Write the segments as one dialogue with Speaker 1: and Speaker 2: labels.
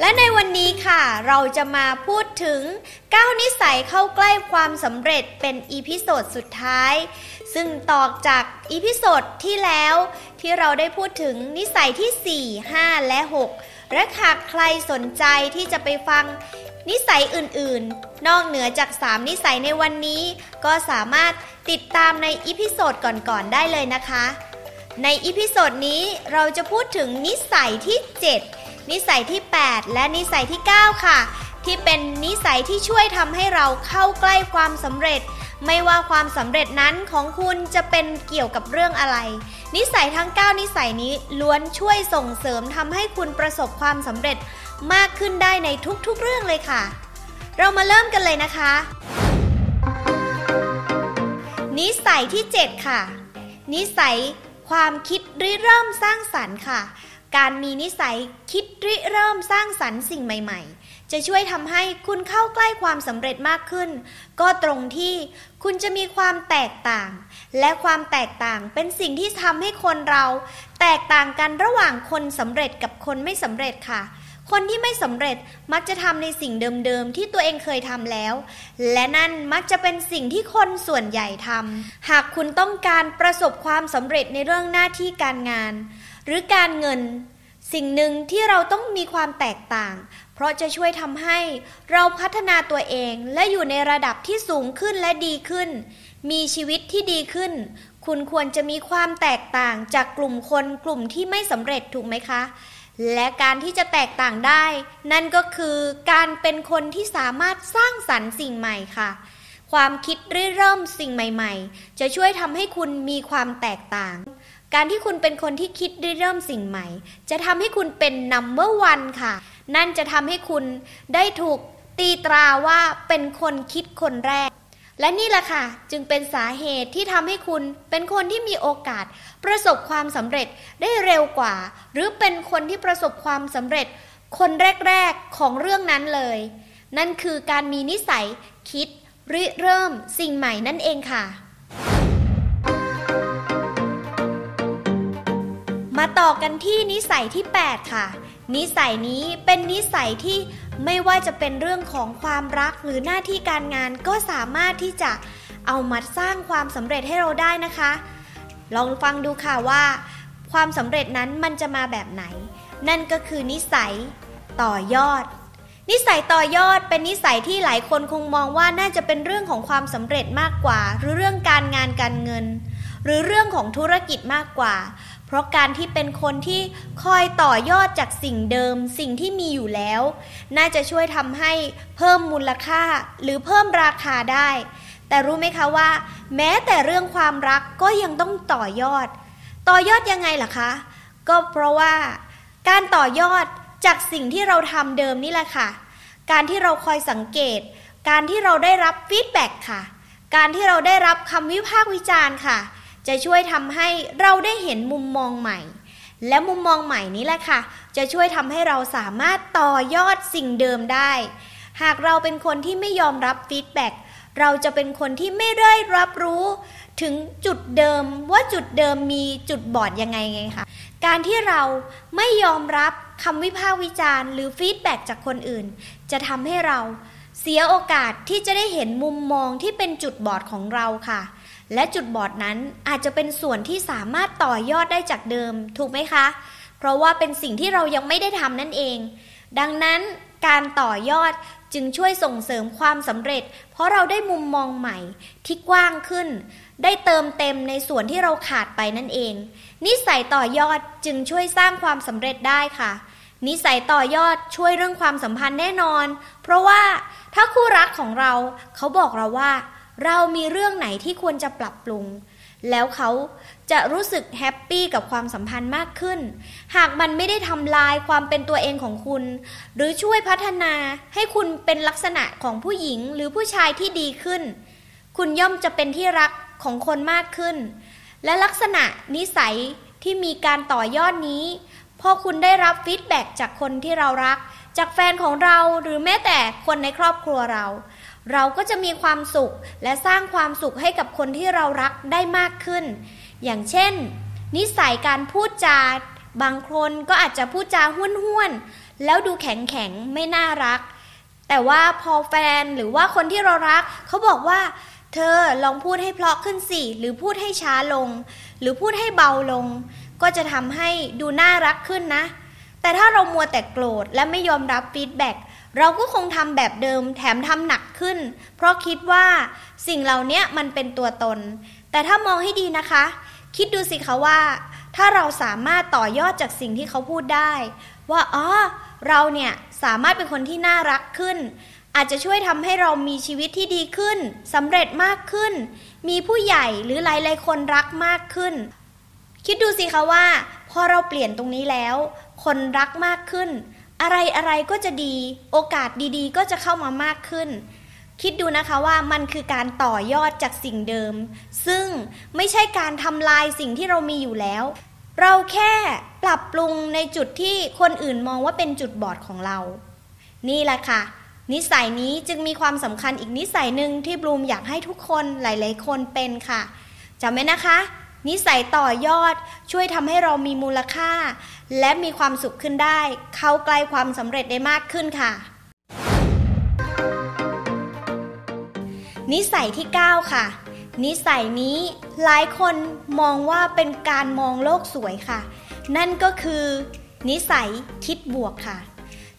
Speaker 1: และในวันนี้ค่ะ เราจะมาพูดถึง 9 นิสัยเข้าใกล้ความสำเร็จเป็น episode สุดท้าย ซึ่งต่อจาก episode ที่แล้ว ที่เราได้พูดถึงนิสัยที่ 4 5 และ 6 และหากใครสนใจที่จะไปฟังนิสัยอื่นๆ นอกเหนือจาก 3 นิสัยในวันนี้ ก็สามารถติดตามใน episode ก่อนๆ ได้เลยนะคะ ใน episode นี้เราจะพูดถึงนิสัยที่ 7 นิสัยที่ 8 และนิสัยที่ 9 ค่ะ ที่เป็นนิสัยที่ช่วยทำให้เราเข้าใกล้ความสำเร็จ ไม่ว่าความสำเร็จนั้นของคุณจะเป็นเกี่ยวกับเรื่องอะไร นิสัยทั้ง 9 นิสัยนี้ล้วนช่วยส่งเสริมทำให้คุณประสบความสำเร็จมากขึ้นได้ในทุกๆเรื่องเลยค่ะ เรามาเริ่มกันเลยนะคะ นิสัยที่ 7 ค่ะ นิสัยความคิดริเริ่มสร้างสรรค์ค่ะ การมีนิสัยคิดริเริ่มสร้างสรรค์สิ่งใหม่ ๆ จะช่วยทำให้คุณเข้าใกล้ความสำเร็จมากขึ้น ก็ตรงที่คุณจะมีความแตกต่าง และความแตกต่างเป็นสิ่งที่ทำให้คนเรา แตกต่างกันระหว่างคนสำเร็จกับคนไม่สำเร็จค่ะคนที่ไม่สำเร็จมักจะทำในสิ่งเดิมๆที่ตัวเองเคยทำแล้ว และนั่นมักจะเป็นสิ่งที่คนส่วนใหญ่ทำหากคุณต้องการประสบความสำเร็จในเรื่องหน้าที่การงาน หรือการเงิน สิ่งหนึ่งที่เราต้องมีความแตกต่าง เพราะจะช่วยทำให้เราพัฒนาตัวเองและอยู่ในระดับที่สูงขึ้นและดีขึ้น มีชีวิตที่ดีขึ้น คุณควรจะมีความแตกต่างจากกลุ่มคนกลุ่มที่ไม่สำเร็จถูกไหมคะ และการที่จะแตกต่างได้ นั่นก็คือการเป็นคนที่สามารถสร้างสรรค์สิ่งใหม่ค่ะความคิดริเริ่มสิ่งใหม่ ๆ จะช่วยทำให้คุณมีความแตกต่าง การที่คุณเป็นคนที่คิดริเริ่มสิ่งใหม่ จะทำให้คุณเป็น number one ค่ะ นั่นจะทำให้คุณได้ถูกตีตราว่าเป็นคนคิดคนแรก และนี่แหละค่ะ จึงเป็นสาเหตุที่ทำให้คุณเป็นคนที่มีโอกาส ประสบความสำเร็จได้เร็วกว่า หรือเป็นคนที่ประสบความสำเร็จ คนแรกๆของเรื่องนั้นเลย นั่นคือการมีนิสัยคิดริเริ่มสิ่งใหม่นั่นเองค่ะ มาต่อกันที่นิสัยที่ 8 ค่ะ นิสัยนี้เป็นนิสัยที่ไม่ว่าจะเป็นเรื่องของความรักหรือหน้าที่การงานก็สามารถที่จะเอามาสร้างความสำเร็จให้เราได้นะคะ ลองฟังดูค่ะว่า ความสำเร็จนั้นมันจะมาแบบไหน นั่นก็คือนิสัยต่อยอด นิสัยต่อยอดเป็นนิสัยที่หลายคนคงมองว่าน่าจะเป็นเรื่องของความสำเร็จมากกว่า หรือเรื่องการงานการเงิน หรือเรื่องของธุรกิจมากกว่า เพราะการที่เป็นคนที่คอยต่อยอดจากสิ่งเดิม สิ่งที่มีอยู่แล้ว น่าจะช่วยทำให้เพิ่มมูลค่าหรือเพิ่มราคาได้ แต่รู้ไหมคะว่า แม้แต่เรื่องความรักก็ยังต้องต่อยอด ต่อยอดยังไงล่ะคะ ก็เพราะว่า การต่อยอดจากสิ่งที่เราทำเดิมนี่แหละค่ะ การที่เราคอยสังเกต การที่เราได้รับ feedback ค่ะ การที่เราได้รับคำวิพากษ์วิจารณ์ค่ะ จะช่วยทำให้เราได้เห็นมุมมองใหม่ และมุมมองใหม่นี้แหละค่ะ จะช่วยทำให้เราสามารถต่อยอดสิ่งเดิมได้ หากเราเป็นคนที่ไม่ยอมรับ feedback เราจะเป็นคนที่ไม่ได้รับรู้ ถึงจุดเดิมว่าจุดเดิมมีจุดบอดยังไงไงคะการที่เราไม่ยอมรับคำวิพากษ์วิจารณ์หรือ feedback จากคนอื่น จะทำให้เราเสียโอกาสที่จะได้เห็นมุมมองที่เป็นจุดบอดของเราค่ะ และจุดบอดนั้นอาจจะเป็นส่วนที่สามารถต่อยอดได้จากเดิม ถูกไหมคะ เพราะว่าเป็นสิ่งที่เรายังไม่ได้ทำนั่นเอง ดังนั้นการต่อยอดจึงช่วยส่งเสริมความสำเร็จ เพราะเราได้มุมมองใหม่ที่กว้างขึ้น ได้เติมเต็มในส่วนที่เราขาดไปนั่นเอง นิสัยต่อยอดจึงช่วยสร้างความสำเร็จได้ค่ะ นิสัยต่อยอดช่วยเรื่องความสัมพันธ์แน่นอน เพราะว่าถ้าคู่รักของเราเขาบอกเราว่า เรามีเรื่องไหนที่ควรจะปรับปรุง แล้วเขาจะรู้สึก happy กับความสัมพันธ์มากขึ้น หากมันไม่ได้ทำลายความเป็นตัวเองของคุณ หรือช่วยพัฒนาให้คุณเป็นลักษณะของผู้หญิงหรือผู้ชายที่ดีขึ้น คุณย่อมจะเป็นที่รักของคนมากขึ้น และลักษณะนิสัยที่มีการต่อยอดนี้พอคุณได้รับ feedback จากคนที่เรารัก จากแฟนของเราหรือแม้แต่คนในครอบครัวเรา เราก็จะมีความสุขและสร้างความสุขให้กับคนที่เรารักได้มากขึ้น อย่างเช่น นิสัยการพูดจา บางคนก็อาจจะพูดจาห้วนห้วนแล้วดูแข็งแข็งไม่น่ารัก แต่ว่าพอแฟนหรือว่าคนที่เรารัก เขาบอกว่า เธอลองพูดให้เพราะขึ้นสิ หรือพูดให้ช้าลง หรือพูดให้เบาลง ก็จะทำให้ดูน่ารักขึ้นนะ แต่ถ้าเรามัวแต่โกรธและไม่ยอมรับ feedback เราก็คงทำแบบเดิมแถมทำหนักขึ้น เพราะคิดว่าสิ่งเหล่านี้มันเป็นตัวตน แต่ถ้ามองให้ดีนะคะ คิดดูสิคะว่า ถ้าเราสามารถต่อยอดจากสิ่งที่เขาพูดได้ ว่าอ๋อเราเนี่ยสามารถเป็นคนที่น่ารักขึ้น อาจจะช่วยทำให้เรามีชีวิตที่ดีขึ้นสำเร็จมากขึ้น มีผู้ใหญ่หรือหลายๆคนรักมากขึ้น คิดดูสิคะว่าพอเราเปลี่ยนตรงนี้แล้ว คนรักมากขึ้น อะไรอะไรก็จะดี โอกาสดีๆ ก็จะเข้ามามากขึ้น คิดดูนะคะว่ามันคือการต่อยอดจากสิ่งเดิม ซึ่งไม่ใช่การทำลายสิ่งที่เรามีอยู่แล้ว เราแค่ปรับปรุงในจุดที่คนอื่นมองว่าเป็นจุดบอดของเรา นี่แหละค่ะ นิสัยนี้จึงมีความสำคัญอีกนิสัยหนึ่งที่บลูมอยากให้ทุกคนหลาย ๆ คนเป็นค่ะจำไว้นะคะ นิสัยต่อยอดช่วยทำให้เรามีมูลค่า และมีความสุขขึ้นได้ เข้าใกล้ความสำเร็จได้มากขึ้นค่ะ นิสัยที่ 9 ค่ะ นิสัยนี้หลายคนมองว่าเป็นการมองโลกสวยค่ะ นั่นก็คือ นิสัยคิดบวกค่ะ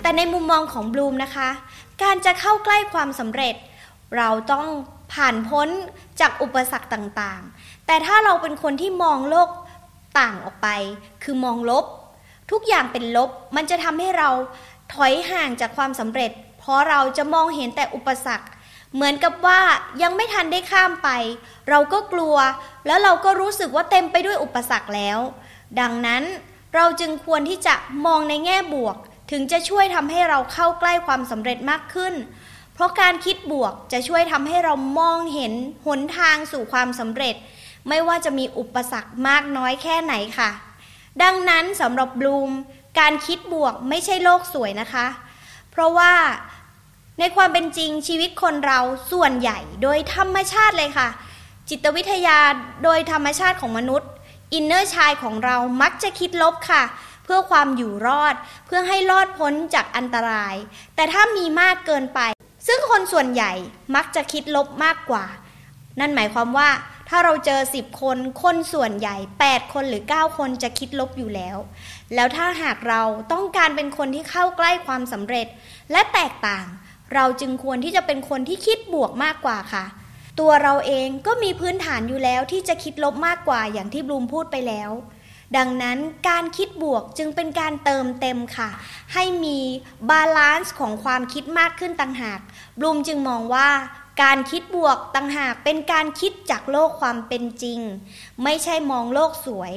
Speaker 1: แต่ในมุมมองของบลูมนะคะ การจะเข้าใกล้ความสำเร็จ เราต้องผ่านพ้นจากอุปสรรคต่าง แต่ถ้าเราเป็นคนที่มองโลกต่างออกไป คือมองลบ ทุกอย่างเป็นลบ มันจะทำให้เราถอยห่างจากความสำเร็จ เพราะเราจะมองเห็นแต่อุปสรรค เหมือนกับว่ายังไม่ทันได้ข้ามไป เราก็กลัว แล้วเราก็รู้สึกว่าเต็มไปด้วยอุปสรรคแล้ว ดังนั้นเราจึงควรที่จะมองในแง่บวก ถึงจะช่วยทำให้เราเข้าใกล้ความสำเร็จมากขึ้น เพราะการคิดบวกจะช่วยทำให้เรามองเห็นหนทางสู่ความสำเร็จ ไม่ว่าจะมีอุปสรรคมากน้อยแค่ไหนค่ะ ดังนั้นสำหรับบลูมการคิดบวกไม่ใช่โลกสวยนะคะ เพราะว่าในความเป็นจริงชีวิตคนเราส่วนใหญ่โดยธรรมชาติเลยค่ะ จิตวิทยาโดยธรรมชาติของมนุษย์ inner child ของเรามักจะคิดลบค่ะ เพื่อความอยู่รอดเพื่อให้รอดพ้นจากอันตราย แต่ถ้ามีมากเกินไป ซึ่งคนส่วนใหญ่มักจะคิดลบมากกว่า นั่นหมายความว่า ถ้าเราเจอสิบคน คนส่วนใหญ่ 8 คนหรือ 9 คนจะคิดลบอยู่แล้ว แล้วถ้าหากเราต้องการเป็นคนที่เข้าใกล้ความสำเร็จ และแตกต่าง เราจึงควรที่จะเป็นคนที่คิดบวกมากกว่าค่ะ ตัวเราเองก็มีพื้นฐานอยู่แล้วที่จะคิดลบมากกว่าอย่างที่บลูมพูดไปแล้ว ดังนั้นการคิดบวกจึงเป็นการเติมเต็มค่ะ ให้มี balance ของความคิดมากขึ้นต่างหากบลูมจึงมองว่า การคิดบวกต่างหากเป็นการคิดจากโลกความเป็นจริง ไม่ใช่มองโลกสวย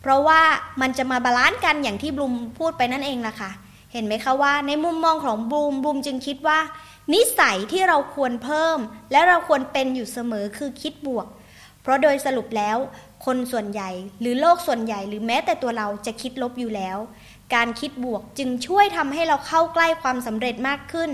Speaker 1: เพราะว่ามันจะมา balance กันอย่างที่บลูมพูดไปนั่นเองล่ะค่ะเห็นไหมคะว่า ในมุมมองของบลูมบลูมจึงคิดว่า นิสัยที่เราควรเพิ่ม และเราควรเป็นอยู่เสมอคือคิดบวก เพราะโดยสรุปแล้ว คนส่วนใหญ่ หรือโลกส่วนใหญ่ หรือแม้แต่ตัวเราจะคิดลบอยู่แล้ว การคิดบวกจึงช่วยทำให้เราเข้าใกล้ความสำเร็จมากขึ้น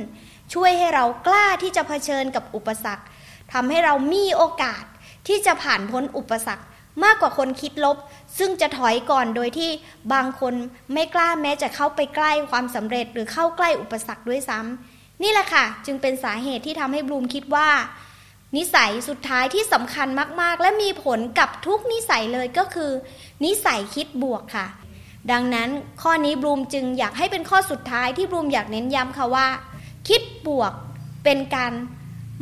Speaker 1: ช่วยให้เรากล้าที่จะเผชิญกับอุปสรรคทำให้เรามีโอกาสที่จะผ่านพ้นอุปสรรคมากกว่าคนคิดลบ ซึ่งจะถอยก่อนโดยที่บางคนไม่กล้าแม้จะเข้าไปใกล้ความสำเร็จหรือเข้าใกล้อุปสรรคด้วยซ้ำนี่แหละค่ะ จึงเป็นสาเหตุที่ทำให้บลูมคิดว่า นิสัยสุดท้ายที่สำคัญมาก ๆ และมีผลกับทุกนิสัยเลยก็คือ นิสัยคิดบวกค่ะ ดังนั้นข้อนี้บลูมจึงอยากให้เป็นข้อสุดท้ายที่บลูมอยากเน้นย้ำค่ะว่า คิดบวกเป็นการ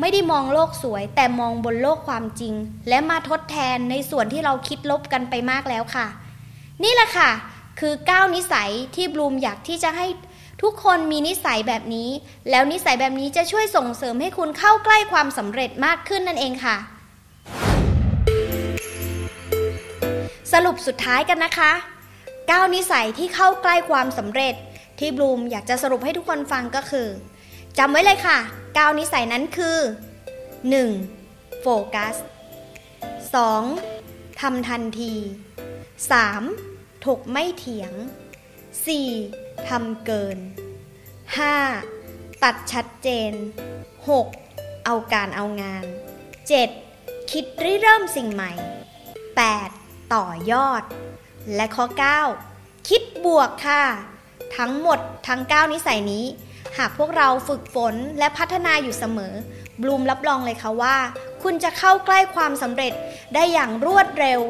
Speaker 1: ไม่ได้มองโลกสวย แต่มองบนโลกความจริง และมาทดแทนในส่วนที่เราคิดลบกันไปมากแล้วค่ะ นี่แหละค่ะ คือ 9 นิสัยที่บลูมอยากที่จะให้ทุกคนมีนิสัยแบบนี้ แล้วนิสัยแบบนี้จะช่วยส่งเสริมให้คุณเข้าใกล้ความสำเร็จมากขึ้นนั่นเองค่ะ สรุปสุดท้ายกันนะคะ 9 นิสัยที่เข้าใกล้ความสำเร็จ ที่บลูมอยากจะสรุปให้ทุกคนฟังก็คือ จำไว้เลยค่ะ 9 นิสัยนั้นคือ 1. โฟกัส 2. ทำทันที 3. ถกไม่เถียง 4. ทำเกิน 5. ตัดชัดเจน 6. เอาการเอางาน 7. คิดริเริ่มสิ่งใหม่ 8. ต่อยอด และข้อ 9 คิดบวกค่ะ ทั้งหมดทั้ง 9 นิสัยนี้ หากพวกเราฝึกฝนและพัฒนาอยู่เสมอบลูมรับรองเลยค่ะว่า คุณจะเข้าใกล้ความสำเร็จได้อย่างรวดเร็ว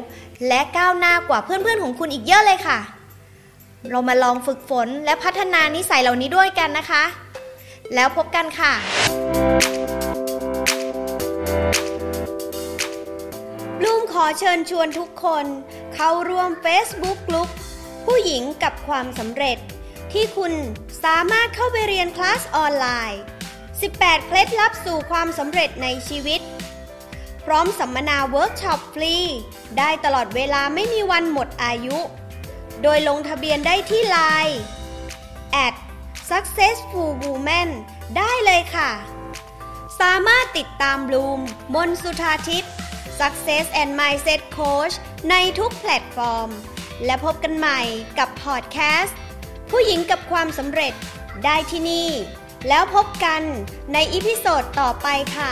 Speaker 1: และก้าวหน้ากว่าเพื่อนๆของคุณอีกเยอะเลยค่ะ เรามาลองฝึกฝนและพัฒนานิสัยเหล่านี้ด้วยกันนะคะ แล้วพบกันค่ะ บลูมขอเชิญชวนทุกคน เข้าร่วม Facebook กลุ่มผู้หญิงกับความสำเร็จที่คุณ สามารถเข้าไปเรียนคลาสออนไลน์ 18 เคล็ดลับสู่ความสำเร็จในชีวิต พร้อมสัมมนาเวิร์กช็อปฟรี ได้ตลอดเวลาไม่มีวันหมดอายุ โดยลงทะเบียนได้ที่ Line at successful woman ได้เลยค่ะ สามารถติดตามบลูม มนสุธาทิพย์ Success and Mindset Coach ในทุกแพลตฟอร์ม และพบกันใหม่กับพอดแคสต์ ผู้หญิงกับความสำเร็จได้ที่นี่ แล้วพบกันในอีพิโซดต่อไปค่ะ